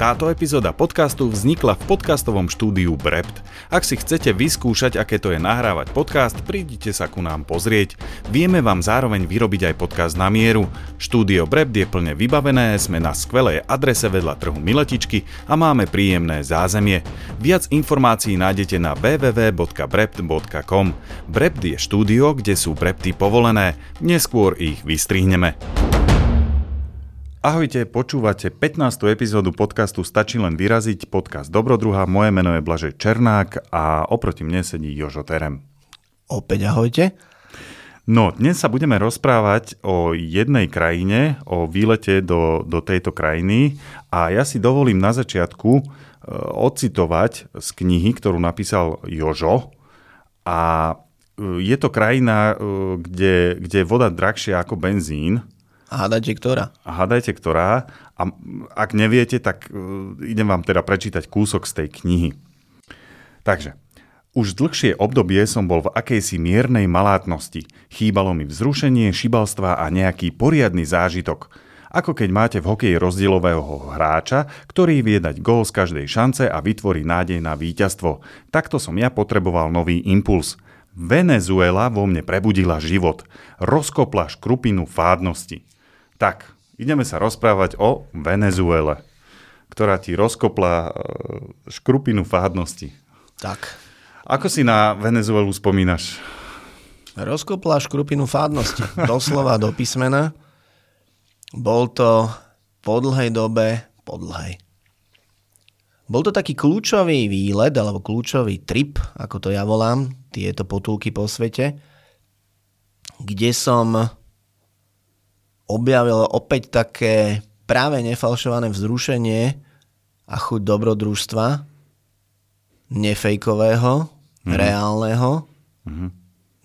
Táto epizóda podcastu vznikla v podcastovom štúdiu Brept. Ak si chcete vyskúšať, aké to je nahrávať podcast, prídite sa ku nám pozrieť. Vieme vám zároveň vyrobiť aj podcast na mieru. Štúdio Brept je plne vybavené, sme na skvelej adrese vedľa trhu Miletičky a máme príjemné zázemie. Viac informácií nájdete na www.brept.com. Brept je štúdio, kde sú brepty povolené, neskôr ich vystrihneme. Ahojte, počúvate 15. epizódu podcastu Stačí len vyraziť, podcast Dobrodruha. Moje meno je Blažej Černák a oproti mne sedí Jožo Terem. Opäť ahojte. No, dnes sa budeme rozprávať o jednej krajine, o výlete do, do tejto krajiny a ja si dovolím na začiatku e, ocitovať z knihy, ktorú napísal Jožo a e, je to krajina, e, kde, kde je voda drahšia ako benzín, a hádajte ktorá. A hádajte ktorá. A ak neviete, tak uh, idem vám teda prečítať kúsok z tej knihy. Takže, už dlhšie obdobie som bol v akejsi miernej malátnosti. Chýbalo mi vzrušenie, šibalstva a nejaký poriadny zážitok. Ako keď máte v hokeji rozdielového hráča, ktorý vie dať gól z každej šance a vytvorí nádej na víťazstvo. Takto som ja potreboval nový impuls. Venezuela vo mne prebudila život. Rozkopla škrupinu fádnosti. Tak, ideme sa rozprávať o Venezuele, ktorá ti rozkopla e, škrupinu fádnosti. Tak. Ako si na Venezuelu spomínaš? Rozkopla škrupinu fádnosti. Doslova do písmena. Bol to po dlhej dobe, po dlhej. Bol to taký kľúčový výlet, alebo kľúčový trip, ako to ja volám, tieto potulky po svete, kde som objavil opäť také práve nefalšované vzrušenie a chuť dobrodružstva, nefejkového, mm-hmm. reálneho. Mm-hmm.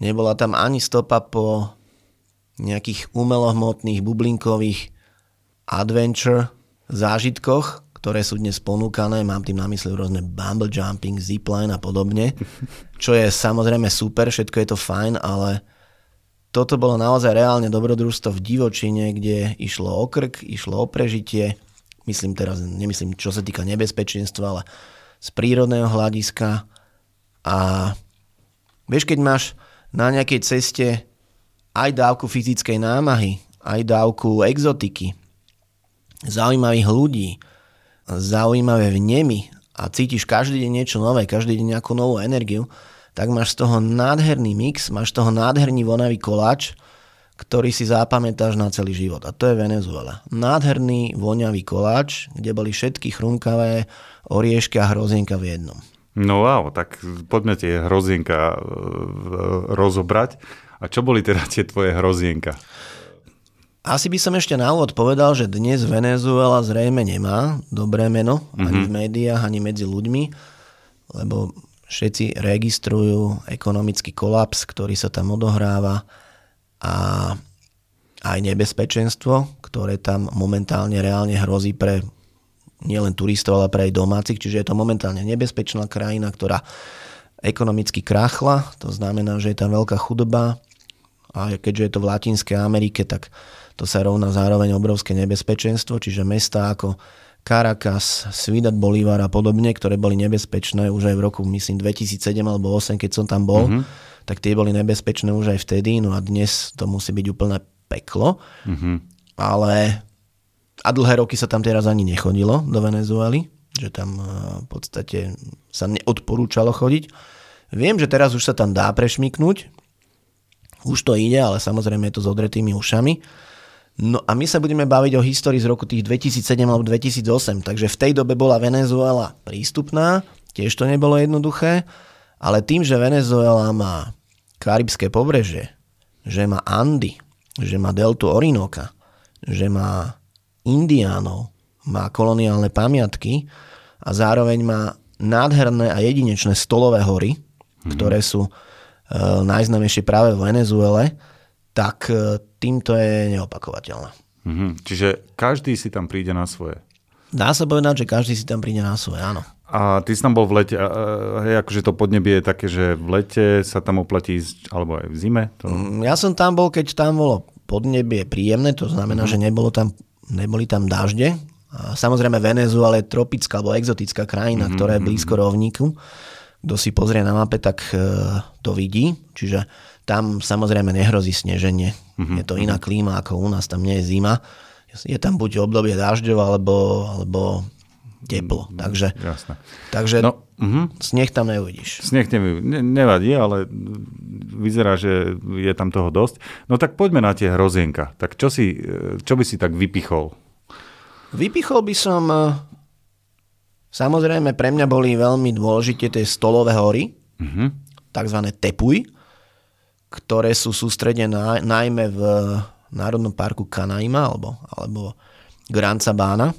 Nebola tam ani stopa po nejakých umelohmotných, bublinkových adventure zážitkoch, ktoré sú dnes ponúkané. Mám tým na mysli rôzne bumble jumping, zipline a podobne, čo je samozrejme super, všetko je to fajn, ale toto bolo naozaj reálne dobrodružstvo v divočine, kde išlo o krk, išlo o prežitie. Myslím teraz, nemyslím, čo sa týka nebezpečenstva, ale z prírodného hľadiska. A vieš, keď máš na nejakej ceste aj dávku fyzickej námahy, aj dávku exotiky, zaujímavých ľudí, zaujímavé vnemy a cítiš každý deň niečo nové, každý deň nejakú novú energiu, tak máš z toho nádherný mix, máš z toho nádherný vonavý koláč, ktorý si zapamätáš na celý život. A to je Venezuela. Nádherný voňavý koláč, kde boli všetky chrumkavé oriešky a hrozienka v jednom. No wow, tak poďme tie hrozienka e, rozobrať. A čo boli teda tie tvoje hrozienka? Asi by som ešte na úvod povedal, že dnes Venezuela zrejme nemá dobré meno, mm-hmm. ani v médiách, ani medzi ľuďmi, lebo všetci registrujú ekonomický kolaps, ktorý sa tam odohráva a aj nebezpečenstvo, ktoré tam momentálne reálne hrozí pre nielen turistov, ale pre aj domácich. Čiže je to momentálne nebezpečná krajina, ktorá ekonomicky krachla, to znamená, že je tam veľká chudoba a keďže je to v Latinskej Amerike, tak to sa rovná zároveň obrovské nebezpečenstvo, čiže mesta ako Caracas, Ciudad Bolívar a podobne, ktoré boli nebezpečné už aj v roku, myslím, 2007 alebo 2008, keď som tam bol, mm-hmm. tak tie boli nebezpečné už aj vtedy, no a dnes to musí byť úplné peklo. Mm-hmm. Ale a dlhé roky sa tam teraz ani nechodilo do Venezuely, že tam eh, v podstate sa neodporúčalo chodiť. Viem, že teraz už sa tam dá prešmiknúť, už to ide, ale samozrejme je to s odretými ušami. No a my sa budeme baviť o histórii z roku tých 2007 alebo 2008, takže v tej dobe bola Venezuela prístupná, tiež to nebolo jednoduché, ale tým, že Venezuela má karibské pobreže, že má Andy, že má deltu Orinoka, že má Indiánov, má koloniálne pamiatky a zároveň má nádherné a jedinečné stolové hory, mm-hmm. ktoré sú e, najznamejšie práve v Venezuele, tak e, týmto je neopakovateľné. Mm-hmm. Čiže každý si tam príde na svoje. Dá sa povedať, že každý si tam príde na svoje, áno. A ty si tam bol v lete, hej, akože to podnebie je také, že v lete sa tam oplatí, alebo aj v zime? To... Mm, ja som tam bol, keď tam bolo podnebie príjemné, to znamená, mm-hmm. že nebolo tam, neboli tam dažde, A samozrejme Venezuela je tropická alebo exotická krajina, mm-hmm. ktorá je blízko rovníku. Kto si pozrie na mape, tak uh, to vidí. Čiže tam samozrejme nehrozí sneženie. Mm-hmm. Je to iná klíma ako u nás, tam nie je zima. Je tam buď obdobie dažďov alebo, alebo teplo. Mm, takže, Jasné. takže no, uh-huh. sneh tam neuvidíš. Sneh ne, nevadí, ale vyzerá, že je tam toho dosť. No tak poďme na tie hrozienka. Tak čo, si, čo by si tak vypichol? Vypichol by som... E, samozrejme, pre mňa boli veľmi dôležité tie stolové hory, uh-huh. takzvané tepuj, ktoré sú sústredené najmä v Národnom parku Kanaima alebo, alebo Gran Sabana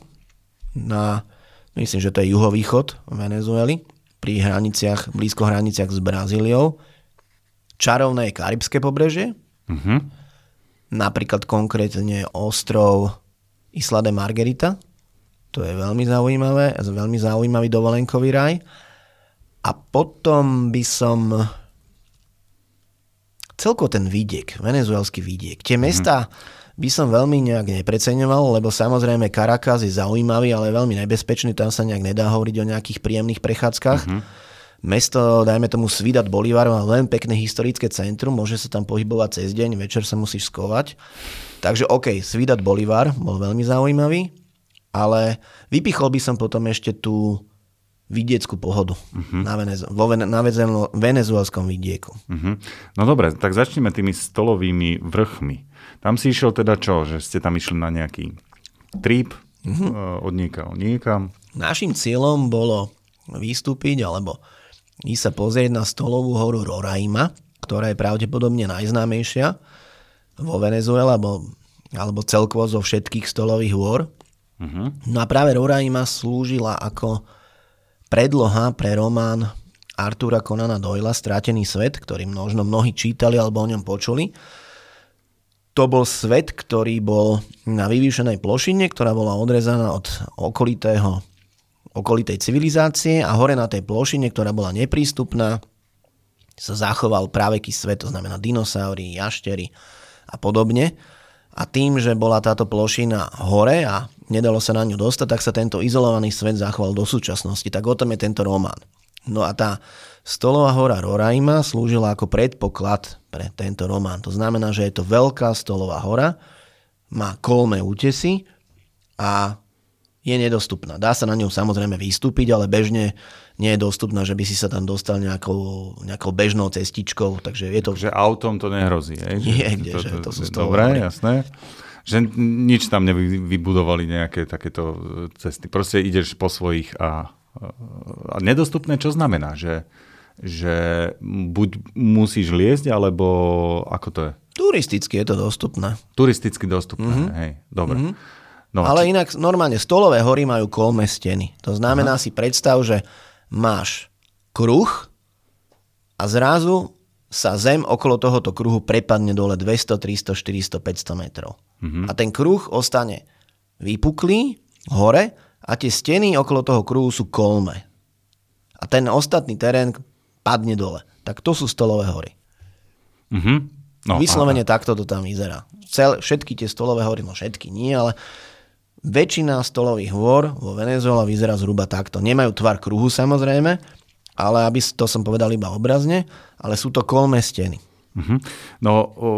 na myslím, že to je juhovýchod Venezuely, pri hraniciach, blízko hraniciach s Brazíliou. Čarovné je Karibské pobrežie, uh-huh. napríklad konkrétne ostrov Isla de Margarita, to je veľmi zaujímavé, veľmi zaujímavý dovolenkový raj. A potom by som celko ten vidiek, venezuelský vidiek. Tie mesta, mm by som veľmi nejak nepreceňoval, lebo samozrejme Caracas je zaujímavý, ale veľmi nebezpečný, tam sa nejak nedá hovoriť o nejakých príjemných prechádzkach. Mm-hmm. Mesto, dajme tomu Svidat Bolívar, má len pekné historické centrum, môže sa tam pohybovať cez deň, večer sa musíš skovať. Takže OK, Svidat Bolívar bol veľmi zaujímavý, ale vypichol by som potom ešte tú vidieckú pohodu uh-huh. na, Venezu- vo Vene- na venezuelskom vidieku. Uh-huh. No dobre, tak začneme tými stolovými vrchmi. Tam si išiel teda čo? Že ste tam išli na nejaký trip uh-huh. od nieka niekam? Našim cieľom bolo vystúpiť alebo ísť sa pozrieť na stolovú horu Roraima, ktorá je pravdepodobne najznámejšia vo Venezuele alebo, alebo celkovo zo všetkých stolových hôr. Uh-huh. No a práve Roraima slúžila ako predloha pre román Artura Conana Doyla Strátený svet, ktorý možno mnohí čítali alebo o ňom počuli. To bol svet, ktorý bol na vyvýšenej plošine, ktorá bola odrezaná od okolitého, okolitej civilizácie a hore na tej plošine, ktorá bola neprístupná, sa zachoval práveký svet, to znamená dinosaury, jaštery a podobne. A tým, že bola táto plošina hore a nedalo sa na ňu dostať, tak sa tento izolovaný svet zachoval do súčasnosti. Tak o tom je tento román. No a tá stolová hora Roraima slúžila ako predpoklad pre tento román. To znamená, že je to veľká stolová hora, má kolmé útesy a je nedostupná. Dá sa na ňu samozrejme vystúpiť, ale bežne nie je dostupná, že by si sa tam dostal nejakou, nejakou bežnou cestičkou. Takže je to... Takže autom to nehrozí, je? Nie, kde, to, to, že to sú Dobre, jasné že nič tam nevybudovali nejaké takéto e, cesty. Proste ideš po svojich a, a nedostupné čo znamená? Že, že buď musíš liesť, alebo ako to je? Turisticky je to dostupné. Turisticky dostupné, mm-hmm. hej, dobre. Mm-hmm. No, Ale inak normálne stolové hory majú kolme steny. To znamená Aha. si predstav, že máš kruh a zrazu sa zem okolo tohoto kruhu prepadne dole 200, 300, 400, 500 metrov. Mm-hmm. A ten kruh ostane vypuklý hore a tie steny okolo toho kruhu sú kolme. A ten ostatný terén padne dole. Tak to sú stolové hory. Mm-hmm. No, Vyslovene aha. takto to tam vyzerá. Cel, všetky tie stolové hory, no všetky nie, ale väčšina stolových hôr vo Venezuela vyzerá zhruba takto. Nemajú tvar kruhu samozrejme, ale aby to som povedal iba obrazne, ale sú to kolmé steny. Uh-huh. No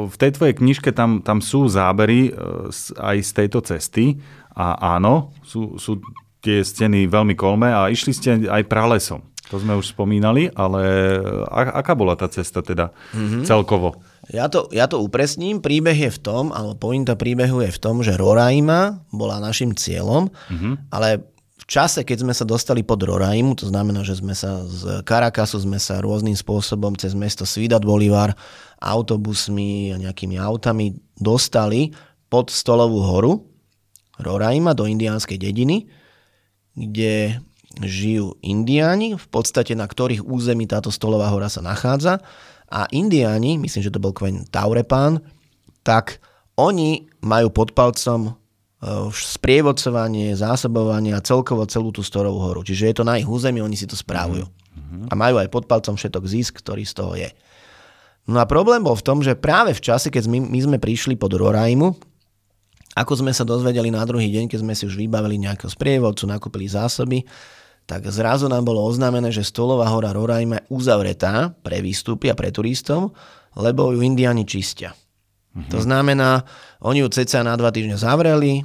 v tej tvojej knižke tam, tam sú zábery e, aj z tejto cesty a áno, sú, sú tie steny veľmi kolmé a išli ste aj pralesom. To sme už spomínali, ale aká bola tá cesta teda uh-huh. celkovo? Ja to, ja to upresním. Príbeh je v tom, alebo pointa príbehu je v tom, že Roraima bola našim cieľom, uh-huh. ale čase, keď sme sa dostali pod Roraimu, to znamená, že sme sa z Caracasu sme sa rôznym spôsobom cez mesto Ciudad Bolívar autobusmi a nejakými autami dostali pod Stolovú horu Roraima do indiánskej dediny, kde žijú indiáni, v podstate na ktorých území táto Stolová hora sa nachádza. A indiáni, myslím, že to bol kven Taurepán, tak oni majú pod palcom Eh, sprievodcovanie, zásobovanie a celkovo celú tú Storovú horu. Čiže je to na ich území, oni si to správujú. Mm-hmm. A majú aj pod palcom všetok zisk, ktorý z toho je. No a problém bol v tom, že práve v čase, keď my, my sme prišli pod Roraimu, Ako sme sa dozvedeli na druhý deň, keď sme si už vybavili nejakého sprievodcu, nakúpili zásoby, tak zrazu nám bolo oznámené, že stolová hora Roraima je uzavretá pre výstupy a pre turistov, lebo ju Indiani čistia. Mhm. To znamená, oni ju ceca na dva týždne zavreli,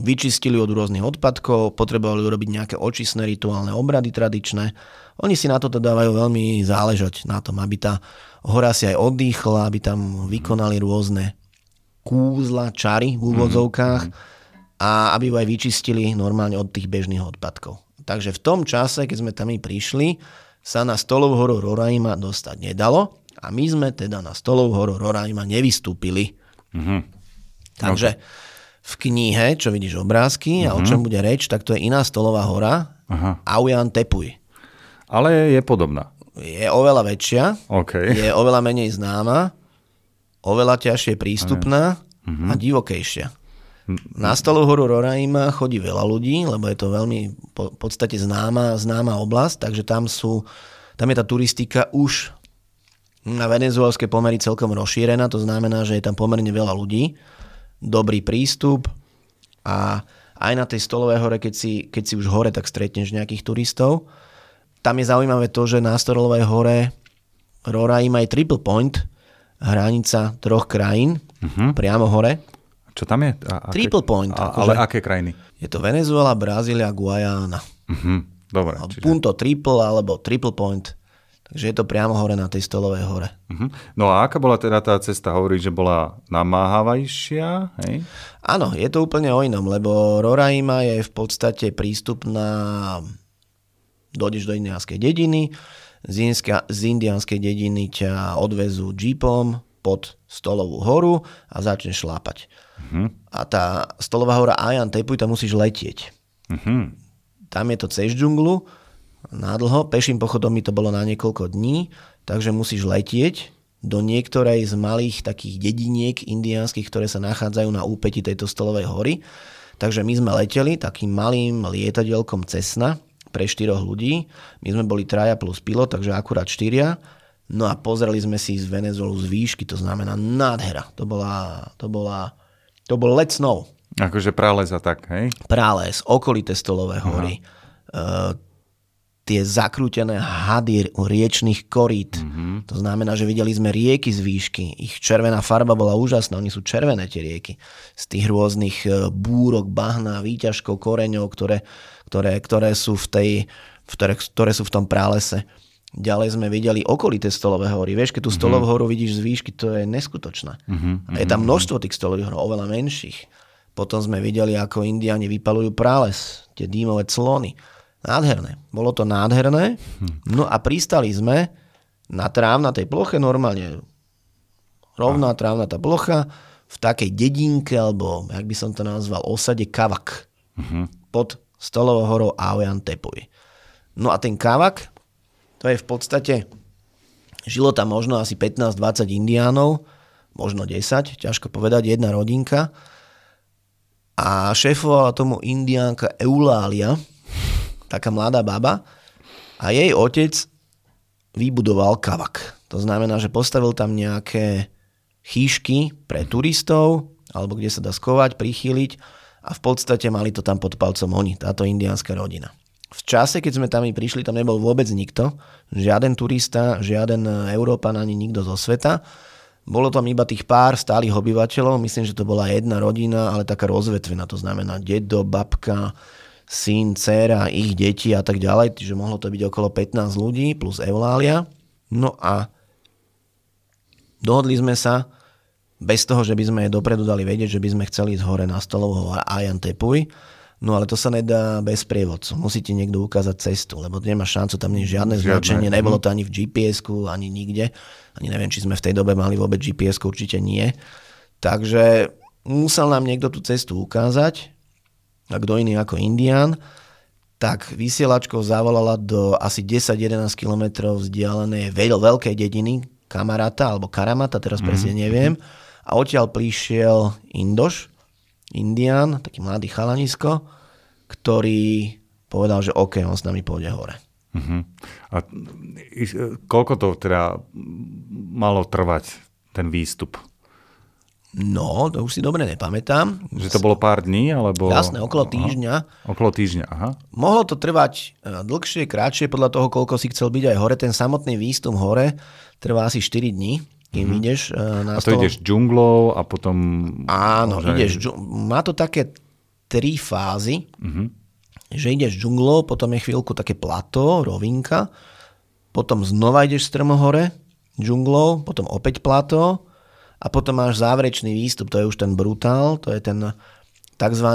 vyčistili od rôznych odpadkov, potrebovali urobiť nejaké očistné rituálne obrady tradičné. Oni si na toto dávajú veľmi záležať na tom, aby tá hora si aj oddychla, aby tam vykonali rôzne kúzla, čary v úvodzovkách mm-hmm. a aby ju aj vyčistili normálne od tých bežných odpadkov. Takže v tom čase, keď sme tam my prišli, sa na stolovú horu Roraima dostať nedalo a my sme teda na stolovú horu Roraima nevystúpili. Mm-hmm. Takže v knihe, čo vidíš obrázky uh-huh. a o mhm. čom bude reč, tak to je iná stolová hora, uh-huh. Aujan Tepuj. Ale je podobná. Je oveľa väčšia, okay. je oveľa menej známa, oveľa ťažšie prístupná uh-huh. a divokejšia. Na stolovú horu Roraima chodí veľa ľudí, lebo je to veľmi po, podstate známa, známa oblasť, takže tam sú, tam je tá turistika už na venezuelské pomery celkom rozšírená, to znamená, že je tam pomerne veľa ľudí dobrý prístup a aj na tej stolovej hore, keď si, keď si už hore, tak stretneš nejakých turistov. Tam je zaujímavé to, že na stolovej hore Roraima je triple point, hranica troch krajín, uh-huh. priamo hore. Čo tam je? A, aké, triple point. A, akože, ale aké krajiny? Je to Venezuela, Brazília, Guajana. Uh-huh. Dobre. Čiže... Punto triple alebo triple point Takže je to priamo hore na tej stolovej hore. Uh-huh. No a aká bola teda tá cesta? Hovorí, že bola namáhavajšia? Hej? Áno, je to úplne o inom, lebo Roraima je v podstate prístupná dojdeš do indianskej dediny, z, inska, z indianskej dediny ťa odvezú jeepom pod stolovú horu a začneš šlápať. Uh-huh. A tá stolová hora Ayan Tepuj, tam musíš letieť. Uh-huh. Tam je to cez džunglu, nádlho. Peším pochodom mi to bolo na niekoľko dní, takže musíš letieť do niektorej z malých takých dediniek indiánskych, ktoré sa nachádzajú na úpeti tejto stolovej hory. Takže my sme leteli takým malým lietadielkom Cessna pre štyroch ľudí. My sme boli traja plus pilot, takže akurát štyria. No a pozreli sme si z Venezuelu z výšky, to znamená nádhera. To bola, to bola, to bol let snow. Akože prales a tak, hej? Prales, okolité stolové hory. Uh, tie zakrútené hady riečných korít. Mm-hmm. To znamená, že videli sme rieky z výšky. Ich červená farba bola úžasná. Oni sú červené tie rieky. Z tých rôznych e, búrok, bahna, výťažkov, koreňov, ktoré, ktoré, ktoré, sú v tej, ktoré, ktoré sú v tom prálese. Ďalej sme videli okolité stolové hory. Vieš, keď tú mm-hmm. stolovú horu vidíš z výšky, to je neskutočné. Mm-hmm. A je tam množstvo tých stolových hor, oveľa menších. Potom sme videli, ako indiani vypalujú prales, tie dýmové clony. Nádherné. Bolo to nádherné. No a pristali sme na trávnatej ploche, normálne rovná trávnatá plocha, v takej dedinke, alebo jak by som to nazval, osade Kavak. Uh-huh. Pod stolovou horou Aoyan Tepuy. No a ten Kavak, to je v podstate, žilo tam možno asi 15-20 indiánov, možno 10, ťažko povedať, jedna rodinka. A šéfovala tomu indiánka Eulália, taká mladá baba a jej otec vybudoval kavak. To znamená, že postavil tam nejaké chýšky pre turistov, alebo kde sa dá skovať, prichýliť a v podstate mali to tam pod palcom oni, táto indiánska rodina. V čase, keď sme tam prišli, tam nebol vôbec nikto, žiaden turista, žiaden Európan ani nikto zo sveta. Bolo tam iba tých pár stálych obyvateľov, myslím, že to bola jedna rodina, ale taká rozvetvená, to znamená dedo, babka, syn, dcera, ich deti a tak ďalej, čiže mohlo to byť okolo 15 ľudí plus Eulália. No a dohodli sme sa, bez toho, že by sme dopredu dali vedieť, že by sme chceli ísť hore na stolovú Ajan Tepuj, No ale to sa nedá bez prievodcu. Musíte niekto ukázať cestu, lebo nemá šancu, tam nie je žiadne, žiadne. značenie, nebolo to ani v GPS-ku, ani nikde. Ani neviem, či sme v tej dobe mali vôbec gps určite nie. Takže musel nám niekto tú cestu ukázať a kto iný ako Indian, tak vysielačkou zavolala do asi 10-11 km vzdialenej veľ, veľkej dediny Kamarata alebo Karamata, teraz mm-hmm. presne neviem. A odtiaľ prišiel Indoš, Indian, taký mladý chalanisko, ktorý povedal, že OK, on s nami pôjde hore. Uh-huh. A koľko to teda malo trvať, ten výstup? No, to už si dobre nepamätám. Že to bolo pár dní, alebo... Jasné, okolo týždňa. Aha. Okolo týždňa, aha. Mohlo to trvať e, dlhšie, krátšie, podľa toho, koľko si chcel byť aj hore. Ten samotný výstup hore trvá asi 4 dní, kým mm-hmm. ideš e, na A to ideš džunglou a potom... Áno, môže... ideš, má to také tri fázy, mm-hmm. že ideš džunglou, potom je chvíľku také plato, rovinka, potom znova ideš strmo hore, džunglou, potom opäť plato, a potom máš záverečný výstup, to je už ten brutál, to je ten tzv.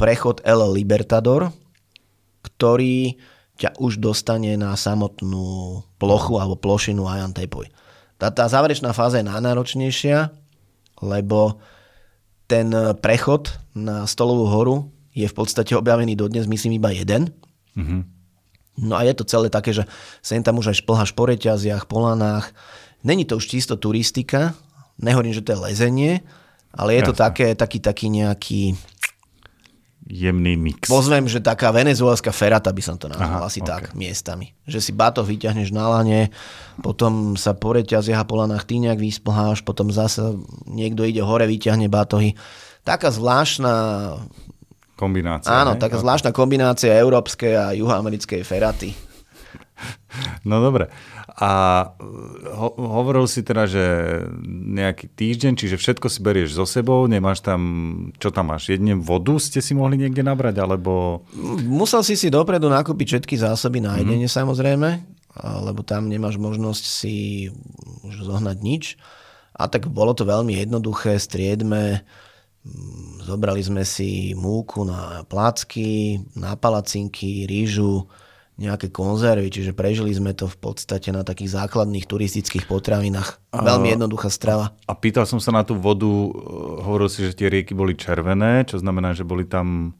prechod El Libertador, ktorý ťa už dostane na samotnú plochu alebo plošinu Ayantepuy. Tá, tá záverečná fáza je najnáročnejšia, lebo ten prechod na Stolovú horu je v podstate objavený dodnes, myslím, iba jeden. Mm-hmm. No a je to celé také, že sem tam už aj šplháš po reťaziach, po lanách. Není to už čisto turistika, Nehovorím, že to je lezenie, ale je Jasne. to také, taký, taký nejaký jemný mix. Pozvem, že taká venezuelská ferata by som to nazval Aha, asi okay. tak miestami. Že si batoh vyťahneš na lane, potom sa po reťaziach a po lanách ty nejak vysplháš, potom zase niekto ide hore, vyťahne batohy. Taká zvláštna kombinácia. Áno, ne? taká zvláštna kombinácia európskej a juhoamerickej feraty. No dobre. A ho, hovoril si teda, že nejaký týždeň, čiže všetko si berieš so sebou, nemáš tam, čo tam máš, jedne vodu ste si mohli niekde nabrať, alebo... Musel si si dopredu nakúpiť všetky zásoby na jedenie mm. samozrejme, lebo tam nemáš možnosť si už zohnať nič. A tak bolo to veľmi jednoduché, striedme, zobrali sme si múku na plácky, na palacinky, rýžu, nejaké konzervy, čiže prežili sme to v podstate na takých základných turistických potravinách. Veľmi jednoduchá strava. A pýtal som sa na tú vodu, hovoril si, že tie rieky boli červené, čo znamená, že boli tam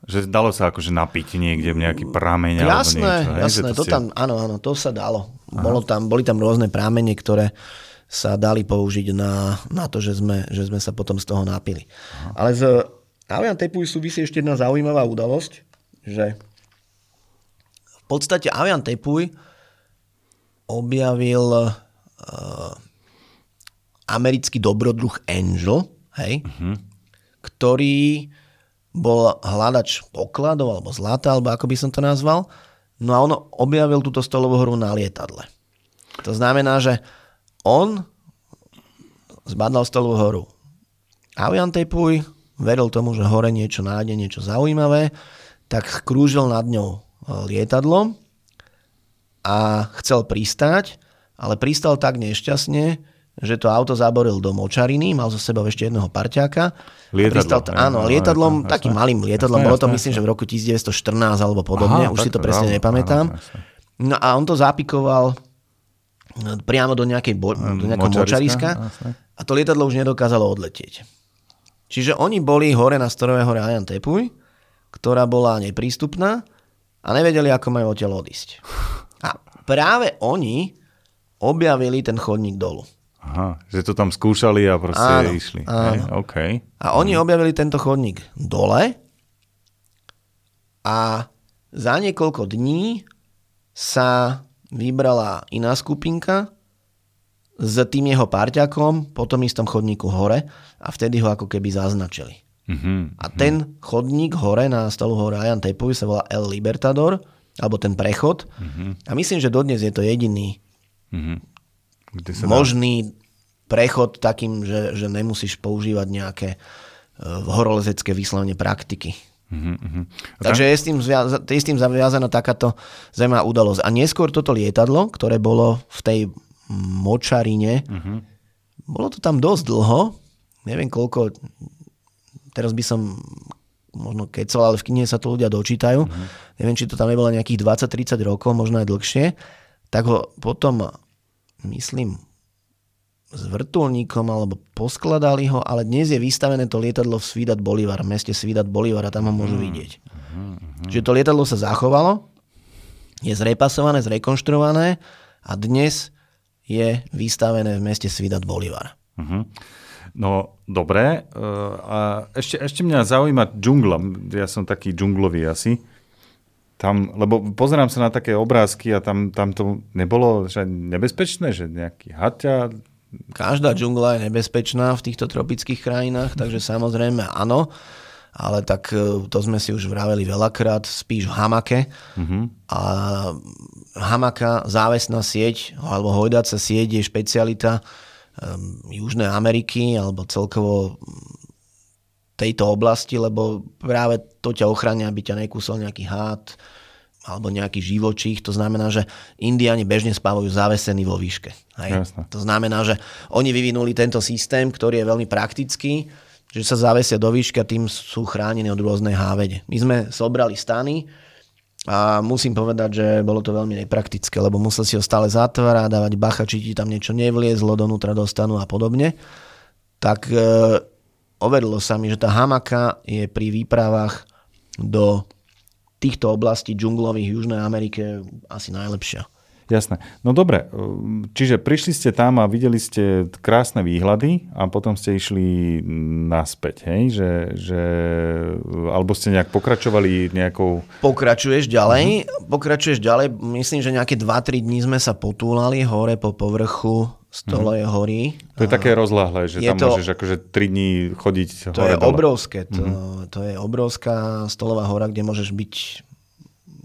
že dalo sa akože napiť niekde nejaký prameň jasné, alebo niečo. Jasné, to, to si... tam, áno, áno, to sa dalo. Bolo tam, boli tam rôzne prámene, ktoré sa dali použiť na, na to, že sme, že sme sa potom z toho napili. Aha. Ale z Avian Tepuj súvisí ešte jedna zaujímavá udalosť, že podstate Avian Tepuj objavil uh, americký dobrodruh Angel, hej, uh-huh. ktorý bol hľadač pokladov alebo zlata, alebo ako by som to nazval. No a on objavil túto stolovú hru na lietadle. To znamená, že on zbadal stolovú horu. Avian Tepuj veril tomu, že hore niečo nájde, niečo zaujímavé, tak krúžil nad ňou lietadlo a chcel pristáť, ale pristal tak nešťastne, že to auto zaboril do močariny, mal zo sebou ešte jedného parťáka. Lietadlo. Pristal, áno, lietadlom, jasne, takým malým lietadlom, jasne, bolo to jasne, myslím, jasne. že v roku 1914 alebo podobne, Aha, už si to presne áno, nepamätám. Áno, no a on to zapikoval priamo do, nejakej bo, do nejakého močariska, močariska a to lietadlo už nedokázalo odletieť. Čiže oni boli hore na Storovej hore Ajan Tepuj, ktorá bola neprístupná a nevedeli, ako majú odtiaľ odísť. A práve oni objavili ten chodník dolu. Aha, že to tam skúšali a proste áno, išli. Áno. Hey, okay. A oni mhm. objavili tento chodník dole a za niekoľko dní sa vybrala iná skupinka s tým jeho párťakom po tom istom chodníku hore a vtedy ho ako keby zaznačili. Uh-huh, a ten chodník hore na stolu hore Ayan Tepuy sa volá El Libertador, alebo ten prechod. Uh-huh. A myslím, že dodnes je to jediný uh-huh. Kde sa možný dá? prechod takým, že, že nemusíš používať nejaké uh, horolezecké vyslovne praktiky. Uh-huh. Takže je s, tým zviaza- je s tým zaviazaná takáto zaujímavá udalosť. A neskôr toto lietadlo, ktoré bolo v tej močarine, uh-huh. bolo to tam dosť dlho, neviem koľko, teraz by som možno kecal, ale v knihe sa to ľudia dočítajú. Mm-hmm. Neviem, či to tam nebolo nejakých 20-30 rokov, možno aj dlhšie. Tak ho potom, myslím, s vrtulníkom alebo poskladali ho, ale dnes je vystavené to lietadlo v Svidat Bolivar, v meste Svidat Bolivar a tam ho môžu mhm. vidieť. Mm-hmm. Čiže to lietadlo sa zachovalo, je zrepasované, zrekonštruované a dnes je vystavené v meste Svidat Bolivar. Mm-hmm. No, dobre. E, a ešte, ešte mňa zaujíma džungla. Ja som taký džunglový asi. Tam, lebo pozerám sa na také obrázky a tam, tam to nebolo že nebezpečné, že nejaký haťa každá džungla je nebezpečná v týchto tropických krajinách, takže samozrejme áno, ale tak e, to sme si už vraveli veľakrát, spíš v hamake uh-huh. a hamaka, závesná sieť alebo hojdáca sieť je špecialita Južnej Ameriky alebo celkovo tejto oblasti, lebo práve to ťa ochránia, aby ťa nekúsol nejaký hád, alebo nejaký živočích. To znamená, že Indiani bežne spávajú zavesení vo výške. Hej? To znamená, že oni vyvinuli tento systém, ktorý je veľmi praktický, že sa zavesia do výšky a tým sú chránení od rôznej hávede. My sme sobrali stany a musím povedať, že bolo to veľmi nepraktické, lebo musel si ho stále zatvárať, dávať bacha, či ti tam niečo nevliezlo, donútra dostanú a podobne. Tak e, overilo sa mi, že tá hamaka je pri výpravách do týchto oblastí džunglových v Južnej Amerike asi najlepšia. Jasné. No dobre, čiže prišli ste tam a videli ste krásne výhľady a potom ste išli naspäť, hej? Že, že, alebo ste nejak pokračovali nejakou... Pokračuješ ďalej, uh-huh. pokračuješ ďalej, myslím, že nejaké 2-3 dní sme sa potúlali hore po povrchu Stole uh-huh. hory. To je také rozláhle, že je tam to, môžeš akože 3 dní chodiť to hore je dole. obrovské, to, uh-huh. to je obrovská stolová hora, kde môžeš byť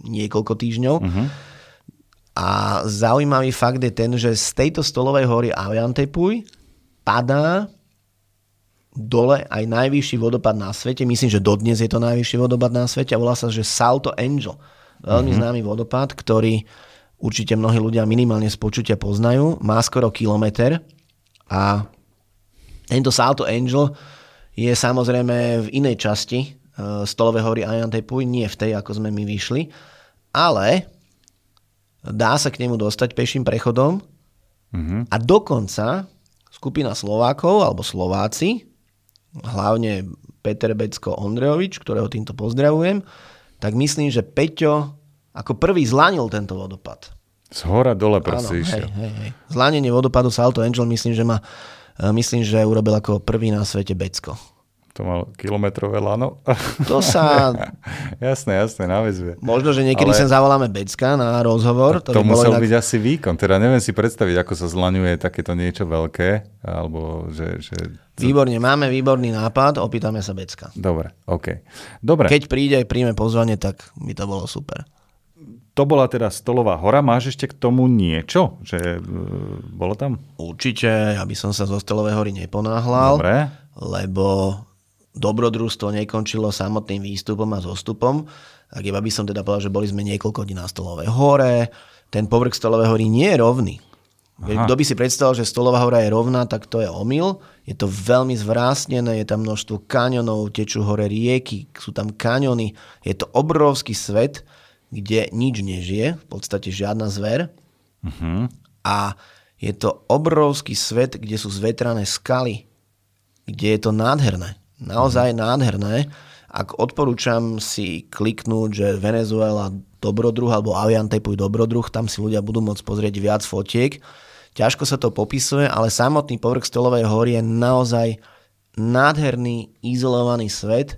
niekoľko týždňov. Uh-huh. A zaujímavý fakt je ten, že z tejto stolovej hory Aviantepuj padá dole aj najvyšší vodopad na svete. Myslím, že dodnes je to najvyšší vodopad na svete a volá sa, že Salto Angel. Veľmi uh-huh. známy vodopad, ktorý určite mnohí ľudia minimálne z počutia poznajú. Má skoro kilometr a tento Salto Angel je samozrejme v inej časti uh, Stolové hory Ayantepuy, nie v tej, ako sme my vyšli, ale dá sa k nemu dostať peším prechodom mm-hmm. a dokonca skupina Slovákov alebo Slováci, hlavne Peter Becko Ondrejovič, ktorého týmto pozdravujem, tak myslím, že Peťo ako prvý zlanil tento vodopad. Z hora dole proste hej. Zlanenie vodopadu Salto Angel myslím, že ma e, myslím, že urobil ako prvý na svete Becko. To mal kilometrové lano. To sa... jasné, jasné, navezuje. Možno, že niekedy Ale... sem zavoláme Becka na rozhovor. To, to musel inak... byť asi výkon. Teda neviem si predstaviť, ako sa zlaňuje takéto niečo veľké. Alebo že, že... Výborne, máme výborný nápad, opýtame sa Becka. Dobre, OK. Dobre. Keď príde, príjme pozvanie, tak by to bolo super. To bola teda Stolová hora. Máš ešte k tomu niečo? Že e, bolo tam? Určite, aby som sa zo Stolovej hory neponáhľal. Dobre. Lebo dobrodružstvo nekončilo samotným výstupom a zostupom. Tak iba by som teda povedal, že boli sme niekoľko dní na Stolovej hore. Ten povrch Stolovej hory nie je rovný. Aha. Kto by si predstavil, že Stolová hora je rovná, tak to je omyl. Je to veľmi zvrásnené, je tam množstvo kaňonov, tečú hore rieky, sú tam kaňony. Je to obrovský svet kde nič nežije, v podstate žiadna zver. Uh-huh. A je to obrovský svet, kde sú zvetrané skaly, kde je to nádherné. Naozaj nádherné. Ak odporúčam si kliknúť, že Venezuela dobrodruh alebo Aviantepuj dobrodruh, tam si ľudia budú môcť pozrieť viac fotiek. Ťažko sa to popisuje, ale samotný povrch Stolovej hory je naozaj nádherný, izolovaný svet,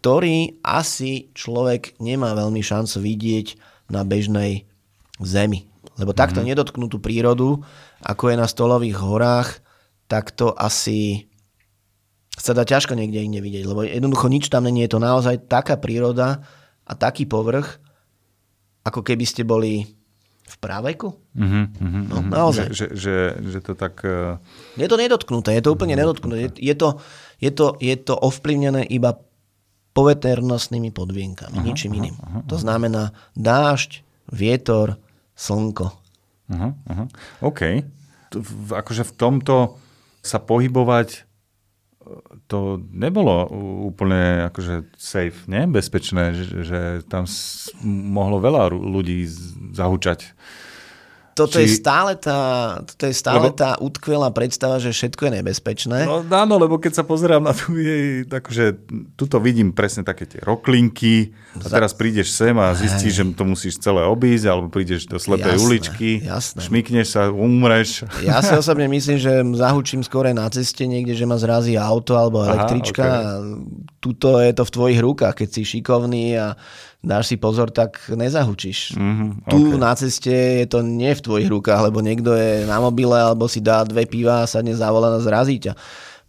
ktorý asi človek nemá veľmi šancu vidieť na bežnej zemi. Lebo takto mm-hmm. nedotknutú prírodu, ako je na stolových horách, tak to asi sa dá ťažko niekde inde vidieť, lebo jednoducho nič tam není, je to naozaj taká príroda a taký povrch, ako keby ste boli v práveku. Mm-hmm, mm-hmm, no, naozaj. Že, že, že, že to tak... Uh... Je to nedotknuté, je to úplne nedotknuté. Je, je, to, je, to, je to ovplyvnené iba poveternostnými podmienkami, aha, ničím iným. Aha, aha. To znamená dážď, vietor, slnko. Aha, aha. OK. Akože v tomto sa pohybovať to nebolo úplne akože safe, ne? bezpečné, že, že tam mohlo veľa ľudí zahučať toto, či... je stále tá, toto je stále lebo... tá utkvelá predstava, že všetko je nebezpečné. No áno, lebo keď sa pozerám na tú jej, takže tuto vidím presne také tie roklinky a Za... teraz prídeš sem a zistíš, že to musíš celé obísť, alebo prídeš do slepej jasné, uličky, jasné. šmikneš sa, umreš. Ja si osobne myslím, že zahučím skore na ceste niekde, že ma zrazí auto alebo električka. Aha, okay. Tuto je to v tvojich rukách, keď si šikovný a dáš si pozor, tak nezahučíš. Mhm, Tu ok. na ceste je to nie v tvojich rukách, lebo niekto je na mobile alebo si dá dve piva a sadne za volant a zrazí ťa.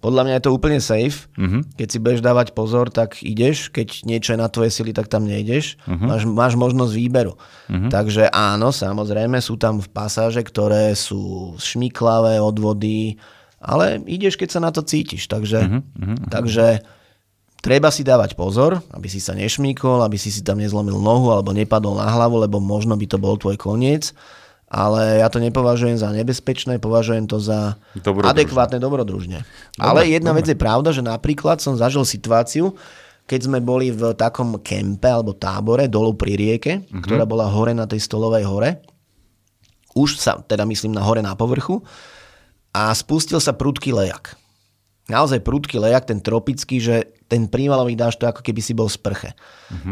Podľa mňa je to úplne safe. Mhm. Keď si budeš dávať pozor, tak ideš. Keď niečo je na tvoje sily, tak tam nejdeš. Mhm. Máš, máš možnosť výberu. Takže áno, samozrejme, sú tam pasáže, ktoré sú šmiklavé od vody, ale ideš, keď sa na to cítiš. Takže, Mhm, takže treba si dávať pozor, aby si sa nešmíkol, aby si si tam nezlomil nohu alebo nepadol na hlavu, lebo možno by to bol tvoj koniec. Ale ja to nepovažujem za nebezpečné, považujem to za Dobrodružné. adekvátne dobrodružne. Ale jedna vec je pravda, že napríklad som zažil situáciu, keď sme boli v takom kempe alebo tábore dolu pri rieke, ktorá bola hore na tej stolovej hore. Už sa, teda myslím na hore na povrchu. A spustil sa prudký lejak. Naozaj prudký lejak, ten tropický, že ten prívalový dáš to ako keby si bol v sprche.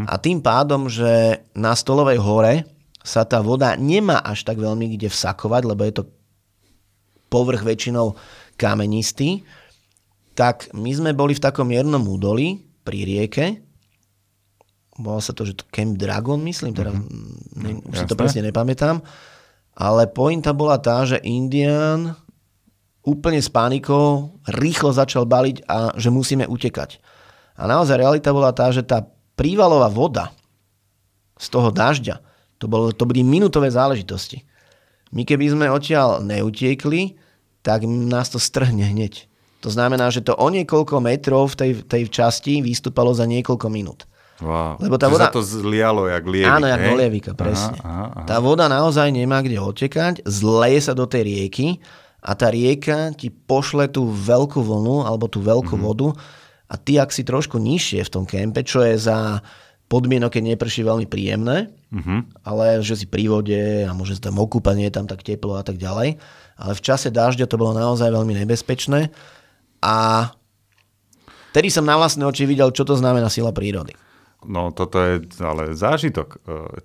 A tým pádom, že na stolovej hore sa tá voda nemá až tak veľmi kde vsakovať, lebo je to povrch väčšinou kamenistý, tak my sme boli v takom miernom údolí pri rieke. Volalo sa to, že to Camp Dragon, myslím, teda, ne, už si to presne nepamätám. Ale pointa bola tá, že Indian úplne s panikou rýchlo začal baliť a že musíme utekať. A naozaj realita bola tá, že tá prívalová voda z toho dažďa, to, bolo, to boli minútové záležitosti. My keby sme odtiaľ neutiekli, tak nás to strhne hneď. To znamená, že to o niekoľko metrov v tej, tej časti vystúpalo za niekoľko minút. Wow. Lebo tá Že voda- sa to zlialo jak lievik, Áno, jak do lievika, presne. Aha, aha, aha. Tá voda naozaj nemá kde otekať, zleje sa do tej rieky a tá rieka ti pošle tú veľkú vlnu alebo tú veľkú Mhm. vodu a ty, ak si trošku nižšie v tom kempe, čo je za podmienok, keď neprší veľmi príjemné, Mhm. ale že si pri vode a môže tam okúpať, nie je tam tak teplo a tak ďalej. Ale v čase dažďa to bolo naozaj veľmi nebezpečné a tedy som na vlastné oči videl, čo to znamená sila prírody. No toto je ale zážitok. E,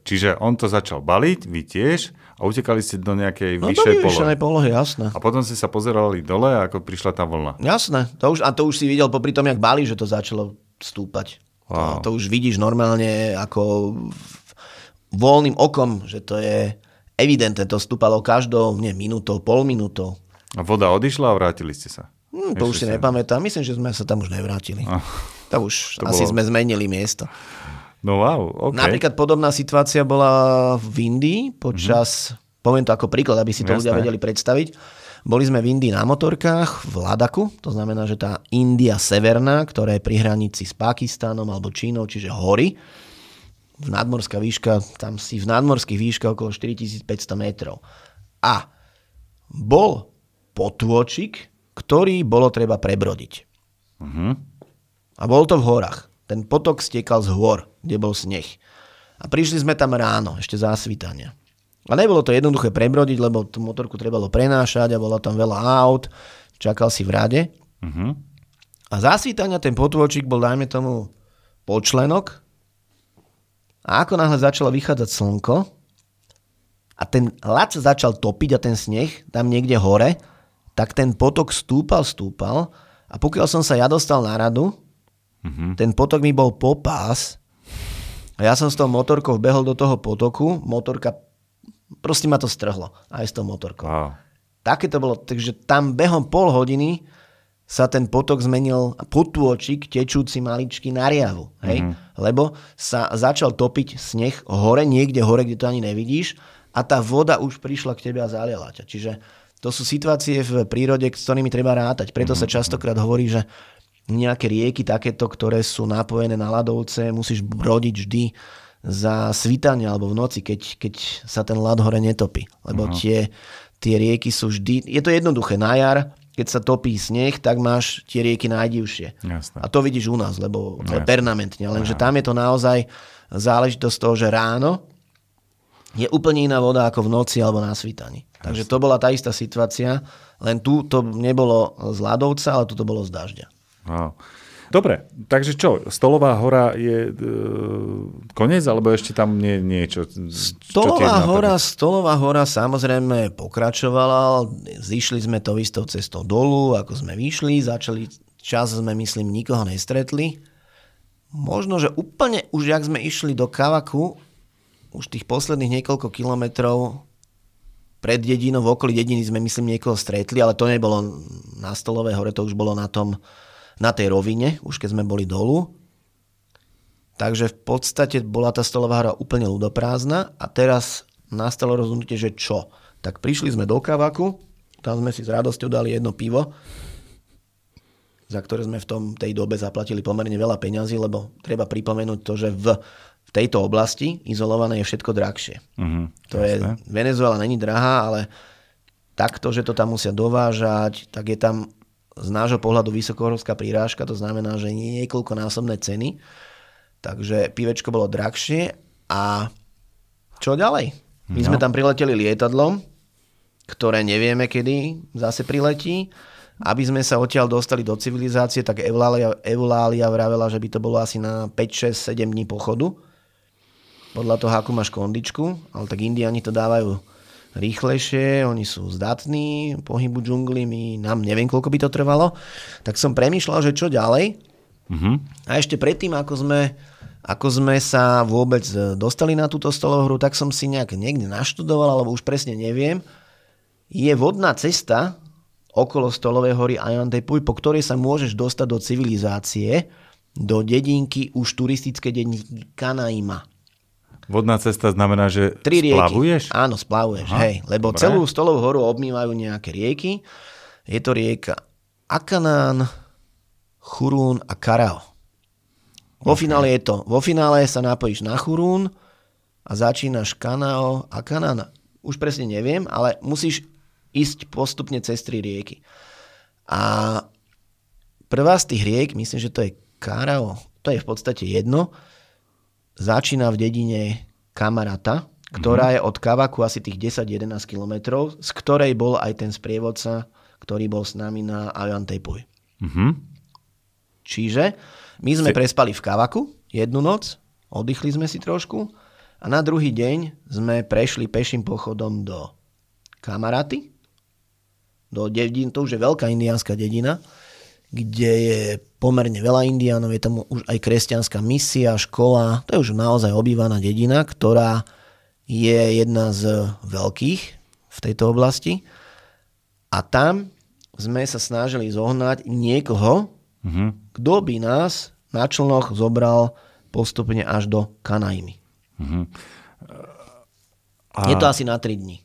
Čiže on to začal baliť, vy tiež, a utekali ste do nejakej No vyššej polohy. polohy, jasné. A potom ste sa pozerali dole, ako prišla tá vlna. Jasné, to už, a to už si videl popri tom, jak bali, že to začalo stúpať. Wow. To, to už vidíš normálne ako voľným okom, že to je evidentné, to stúpalo každou, nie minútou, pol minútou. A voda odišla a vrátili ste sa. Hm, to už si Ešte nepamätám, myslím, že sme sa tam už nevrátili. To už To asi bolo- sme zmenili miesto. No wow, OK. Napríklad podobná situácia bola v Indii počas, poviem to ako príklad, aby si to ľudia Jasné. vedeli predstaviť. Boli sme v Indii na motorkách v Ladaku, to znamená, že tá India severná, ktorá je pri hranici s Pakistanom alebo Čínou, čiže hory, v nadmorská výška, tam si v nadmorských výškach okolo 4500 metrov. A bol potôčik, ktorý bolo treba prebrodiť. Mhm. A bol to v horách. Ten potok stiekal z hôr, kde bol sneh. A prišli sme tam ráno, ešte zásvitania. A nebolo to jednoduché prebrodiť, lebo tú motorku trebalo prenášať a bolo tam veľa aut, čakal si v rade. Mhm. A zásvitania ten potôčik bol, dajme tomu, počlenok. A ako náhle začalo vychádzať slnko a ten sa začal topiť a ten sneh tam niekde hore, tak ten potok stúpal, stúpal a pokiaľ som sa ja dostal na radu, Mhm. ten potok mi bol po pás a ja som s tou motorkou behol do toho potoku, motorka, proste ma to strhlo aj s tou motorkou. Wow. Také to bolo, takže tam behom pol hodiny sa ten potok zmenil, potôčik tečúci maličky na riavu, hej? Mm-hmm. Lebo sa začal topiť sneh hore, niekde hore, kde to ani nevidíš a tá voda už prišla k tebe a zaliala ťa. Čiže to sú situácie v prírode, s ktorými treba rátať. Preto mm-hmm. sa častokrát hovorí, že nejaké rieky takéto, ktoré sú napojené na ľadovce, musíš brodiť vždy za svitanie alebo v noci, keď, keď sa ten ľad hore netopí. Lebo uh-huh. tie, tie rieky sú vždy... Je to jednoduché. Na jar, keď sa topí sneh, tak máš tie rieky najdivšie. Jasné. A to vidíš u nás, lebo to je permanentne. Lenže tam je to naozaj záležitosť toho, že ráno je úplne iná voda ako v noci alebo na svítaní. Takže to bola tá istá situácia, len tu to nebolo z ľadovca, ale tu to bolo z dažďa. Wow. Dobre, takže čo, Stolová hora je e, koniec, alebo ešte tam nie, niečo? Stolová hora, Stolová hora samozrejme pokračovala, zišli sme to istou cestou dolu, ako sme vyšli, začali, čas sme myslím nikoho nestretli. možno, že úplne už jak sme išli do Kavaku, už tých posledných niekoľko kilometrov pred dedinou, v okolí dediny sme myslím niekoho stretli, ale to nebolo na Stolové hore, to už bolo na tom, na tej rovine, už keď sme boli dolu. Takže v podstate bola tá stolová hra úplne ľudoprázdna a teraz nastalo rozhodnutie, že čo? Tak prišli sme do Kavaku, tam sme si s radosťou dali jedno pivo, za ktoré sme v tom, tej dobe zaplatili pomerne veľa peňazí, lebo treba pripomenúť to, že v, v tejto oblasti izolované je všetko drahšie. Uh-huh, to jasné. je, Venezuela není drahá, ale takto, že to tam musia dovážať, tak je tam z nášho pohľadu vysokohorská prírážka, to znamená, že nie niekoľkonásobné ceny. Takže pivečko bolo drahšie a čo ďalej? My no. sme tam prileteli lietadlom, ktoré nevieme, kedy zase priletí. Aby sme sa odtiaľ dostali do civilizácie, tak Eulália, Eulália vravela, že by to bolo asi na 5, 6, 7 dní pochodu. Podľa toho, akú máš kondičku. Ale tak Indiani to dávajú rýchlejšie, oni sú zdatní, pohybu džungli, my, nám neviem, koľko by to trvalo. Tak som premýšľal, že čo ďalej. Mm-hmm. A ešte predtým, ako sme ako sme sa vôbec e, dostali na túto stolohru, tak som si nejak niekde naštudoval, alebo už presne neviem. Je vodná cesta okolo Stolovej hory Ayantepuj, po ktorej sa môžeš dostať do civilizácie, do dedinky, už turistické dedinky Kanaima. Vodná cesta znamená, že Tri splavuješ? Rieky. Áno, splavuješ, Aha, hej. Lebo dobre. celú Stolovú horu obmývajú nejaké rieky. Je to rieka Akanán, Churún a Karao. Vo okay. finále je to, vo finále sa napojíš na Churún a začínaš Kanao a Kanana. Už presne neviem, ale musíš ísť postupne cez tri rieky. A prvá z tých riek, myslím, že to je Karao, to je v podstate jedno, začína v dedine Kamarata, ktorá mm-hmm. je od Kavaku asi tých 10-11 kilometrov, z ktorej bol aj ten sprievodca, ktorý bol s nami na Ayantepuj. Mm-hmm. Čiže my sme si... prespali v Kavaku jednu noc, oddychli sme si trošku a na druhý deň sme prešli peším pochodom do Kamaraty, do dedín, to už je veľká indiánska dedina, kde je pomerne veľa indiánov, je tam už aj kresťanská misia, škola, to je už naozaj obývaná dedina, ktorá je jedna z veľkých v tejto oblasti. A tam sme sa snažili zohnať niekoho, mm-hmm. kto by nás na člnoch zobral postupne až do Kanajmy. Mm-hmm. A... Je to asi na 3 dní.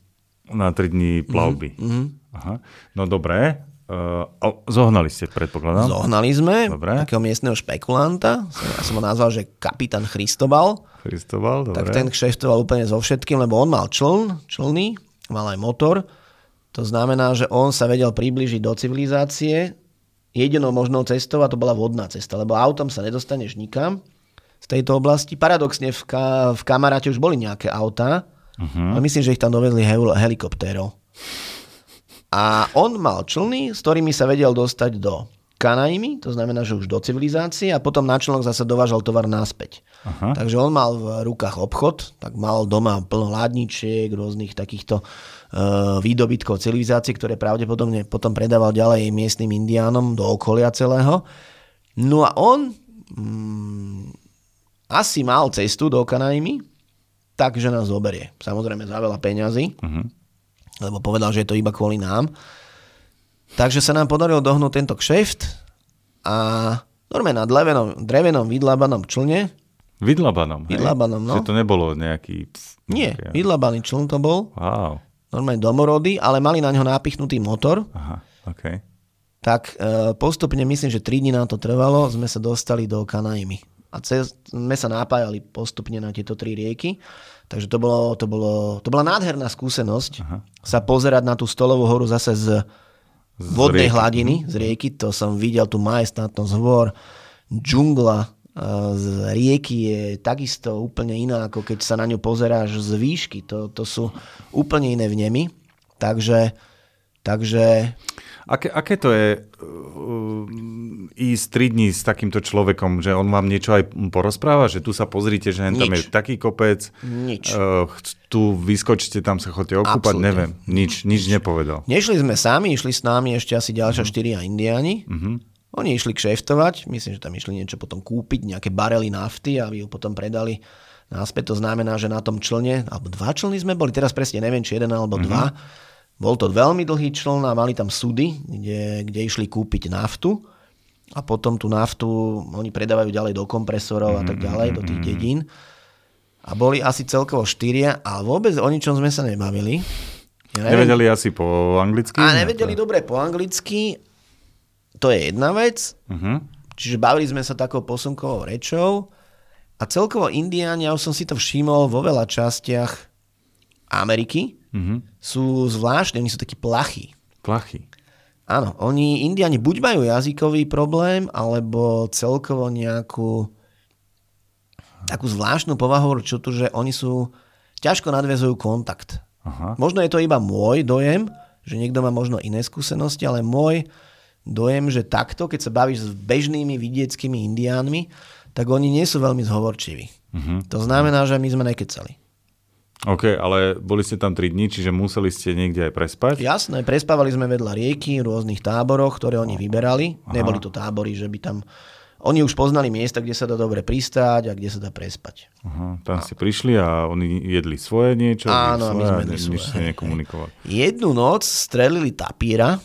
Na 3 dní plavby. Mm-hmm. Aha. No dobré. Uh, zohnali ste, predpokladám? Zohnali sme Dobre. takého miestneho špekulanta. Ja som ho nazval, že kapitán Christobal. Christobal, dobre. Tak ten kšeftoval úplne so všetkým, lebo on mal čln, člny, mal aj motor. To znamená, že on sa vedel priblížiť do civilizácie jedinou možnou cestou a to bola vodná cesta, lebo autom sa nedostaneš nikam z tejto oblasti. Paradoxne v, ka- v kamaráte už boli nejaké autá, uh-huh. ale myslím, že ich tam dovedli hel- helikoptérov. A on mal člny, s ktorými sa vedel dostať do Kanajmy, to znamená, že už do civilizácie a potom na člnok zase dovážal tovar naspäť. Aha. Takže on mal v rukách obchod, tak mal doma plno ládničiek, rôznych takýchto uh, výdobytkov civilizácie, ktoré pravdepodobne potom predával ďalej miestnym indiánom do okolia celého. No a on mm, asi mal cestu do Kanajmy, takže nás zoberie. Samozrejme za veľa peňazí, uh-huh. Lebo povedal, že je to iba kvôli nám. Takže sa nám podarilo dohnúť tento kšeft a normálne na drevenom, drevenom vydlabanom člne. Vydlabanom? Vydlabanom, no. Že to nebolo nejaký... Nie, nejaký... vydlabaný čln to bol. Wow. Normálne domorody, ale mali na ňo napichnutý motor. Aha, okay. Tak e, postupne, myslím, že 3 dní nám to trvalo, sme sa dostali do Kanajmy. A cez, sme sa napájali postupne na tieto tri rieky. Takže to, bolo, to, bolo, to bola nádherná skúsenosť Aha. sa pozerať na tú stolovú horu zase z vodnej rieky. hladiny z rieky, to som videl tu majestátnosť hôr, džungla z rieky je takisto úplne iná, ako keď sa na ňu pozeráš z výšky. To, to sú úplne iné vnemy. Takže, takže Aké, aké to je uh, ísť 3 dní s takýmto človekom, že on vám niečo aj porozpráva, že tu sa pozrite, že tam je taký kopec, nič. Uh, tu vyskočíte, tam sa chodíte okúpať, Absolutne. neviem, nič, nič nepovedal. Nešli sme sami, išli s nami ešte asi ďalšia uh-huh. štyria indiáni. Uh-huh. Oni išli kšeftovať, myslím, že tam išli niečo potom kúpiť, nejaké barely nafty, aby ju potom predali náspäť. To znamená, že na tom člne, alebo dva člny sme boli, teraz presne neviem, či jeden alebo mm-hmm. dva, bol to veľmi dlhý čln a mali tam súdy, kde, kde išli kúpiť naftu a potom tú naftu oni predávajú ďalej do kompresorov mm-hmm. a tak mhm, ďalej, do tých mhm, mhm. dedín. A boli asi celkovo štyria a vôbec o ničom sme sa nebavili. Ja neviem, nevedeli asi po anglicky? A nevedeli to... dobre po anglicky. To je jedna vec. Uh-huh. Čiže bavili sme sa takou posunkovou rečou. A celkovo Indiáni, ja už som si to všimol vo veľa častiach Ameriky, uh-huh. sú zvláštne, oni sú takí plachí. Plachí. Áno, oni, Indiani buď majú jazykový problém, alebo celkovo nejakú takú zvláštnu povahu, tu, že oni sú, ťažko nadvezujú kontakt. Aha. Možno je to iba môj dojem, že niekto má možno iné skúsenosti, ale môj dojem, že takto, keď sa bavíš s bežnými vidieckými indiánmi, tak oni nie sú veľmi zhovorčiví. Uh-huh. To znamená, že my sme nekecali. OK, ale boli ste tam 3 dní, čiže museli ste niekde aj prespať? Jasné, prespávali sme vedľa rieky v rôznych táboroch, ktoré oni vyberali. Aha. Neboli to tábory, že by tam oni už poznali miesta, kde sa dá dobre pristáť a kde sa dá prespať. Aha, tam a... ste prišli a oni jedli svoje niečo? Áno, svoje, my sme jedli svoje. ste nekomunikovali. Jednu noc strelili tapíra,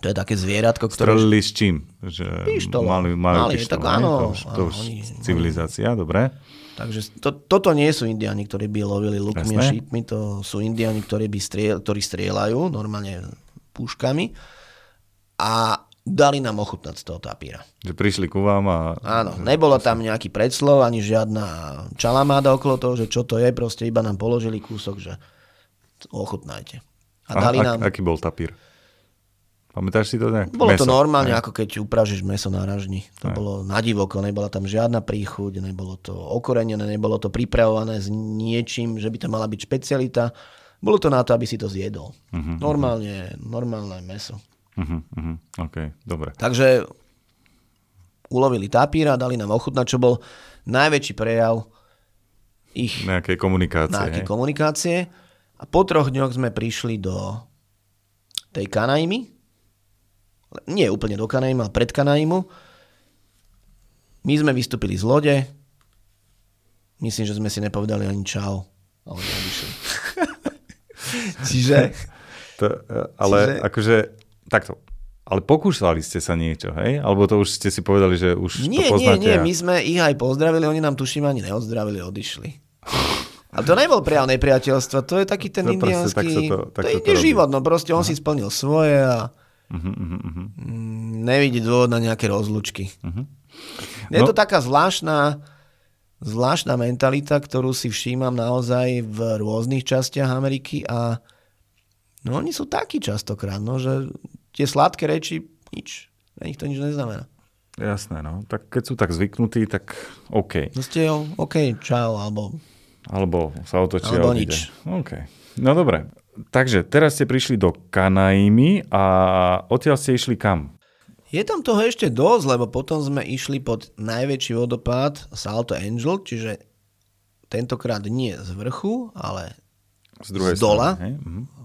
to je také zvieratko, ktoré... Strelili s čím? Že pištolom. Mali, mali, mali pištol, tak áno. To už, to už oni, civilizácia, oni... dobre. Takže to, toto nie sú indiani, ktorí by lovili lukmi a šípmi, to sú indiani, ktorí, by striel, ktorí strieľajú normálne púškami. A dali nám ochutnať z toho tapíra. Že prišli ku vám a... Áno, nebolo tam nejaký predslov, ani žiadna čalamáda okolo toho, že čo to je, proste iba nám položili kúsok, že ochutnajte. A, a dali ak, nám... Aký bol tapír? Pamätáš si to nejak? Bolo meso, to normálne, ne? ako keď upražíš meso na ražni. To ne. bolo na divoko, nebola tam žiadna príchuť, nebolo to okorenené, nebolo to pripravované s niečím, že by to mala byť špecialita. Bolo to na to, aby si to zjedol. Uh-huh, normálne, uh-huh. normálne meso. Uh-huh, uh-huh. OK, dobre. Takže ulovili tapíra, dali nám ochutnať, čo bol najväčší prejav ich nejakej komunikácie. Nejakej komunikácie. A po troch dňoch sme prišli do tej Kanajmy. Nie úplne do Kanajmy, ale pred Kanajmu. My sme vystúpili z lode. Myslím, že sme si nepovedali ani čau. Ale Čiže... To, ale čiže... akože Takto. Ale pokúšali ste sa niečo, hej? Alebo to už ste si povedali, že už nie, to poznáte? Nie, nie, my sme ich aj pozdravili, oni nám tuším ani neodzdravili, odišli. A to nebol prejav nepriateľstva, to je taký ten no, indiánsky, to, tak to je život, no proste on Aha. si splnil svoje a uh-huh, uh-huh. nevidí dôvod na nejaké rozlučky. Uh-huh. Je no. to taká zvláštna, zvláštna mentalita, ktorú si všímam naozaj v rôznych častiach Ameriky a No oni sú takí častokrát, no, že tie sladké reči, nič. Pre nich to nič neznamená. Jasné, no. Tak keď sú tak zvyknutí, tak OK. No ste jo, OK, čau, alebo... Alebo sa otočia alebo nič. OK. No dobre. Takže teraz ste prišli do Kanajmy a odtiaľ ste išli kam? Je tam toho ešte dosť, lebo potom sme išli pod najväčší vodopád Salto Angel, čiže tentokrát nie z vrchu, ale z, druhej z dola. Strany? Mhm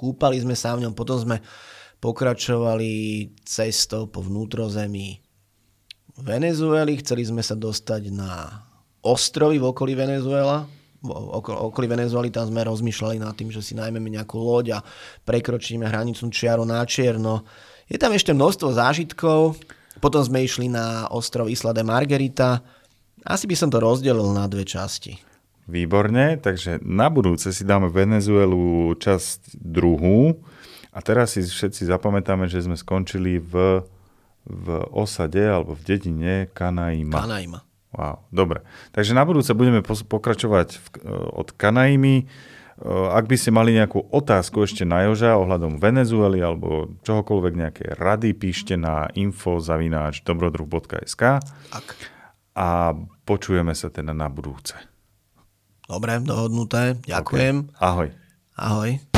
kúpali sme sa v ňom, potom sme pokračovali cestou po vnútrozemí Venezueli, chceli sme sa dostať na ostrovy v okolí Venezuela, okolí Venezueli, tam sme rozmýšľali nad tým, že si najmeme nejakú loď a prekročíme hraničnú čiaru na čierno. Je tam ešte množstvo zážitkov, potom sme išli na ostrov Isla de Margarita. Asi by som to rozdelil na dve časti. Výborne, takže na budúce si dáme Venezuelu časť druhú a teraz si všetci zapamätáme, že sme skončili v, v osade alebo v dedine Kanaima. Kanaima. Wow, dobre. Takže na budúce budeme pokračovať v, od Kanaimy. Ak by ste mali nejakú otázku ešte na Joža ohľadom Venezuely alebo čohokoľvek, nejaké rady, píšte na info.zavináč dobrodruh.sk a počujeme sa teda na budúce. Dobre, dohodnuté. Ďakujem. Okay. Ahoj. Ahoj.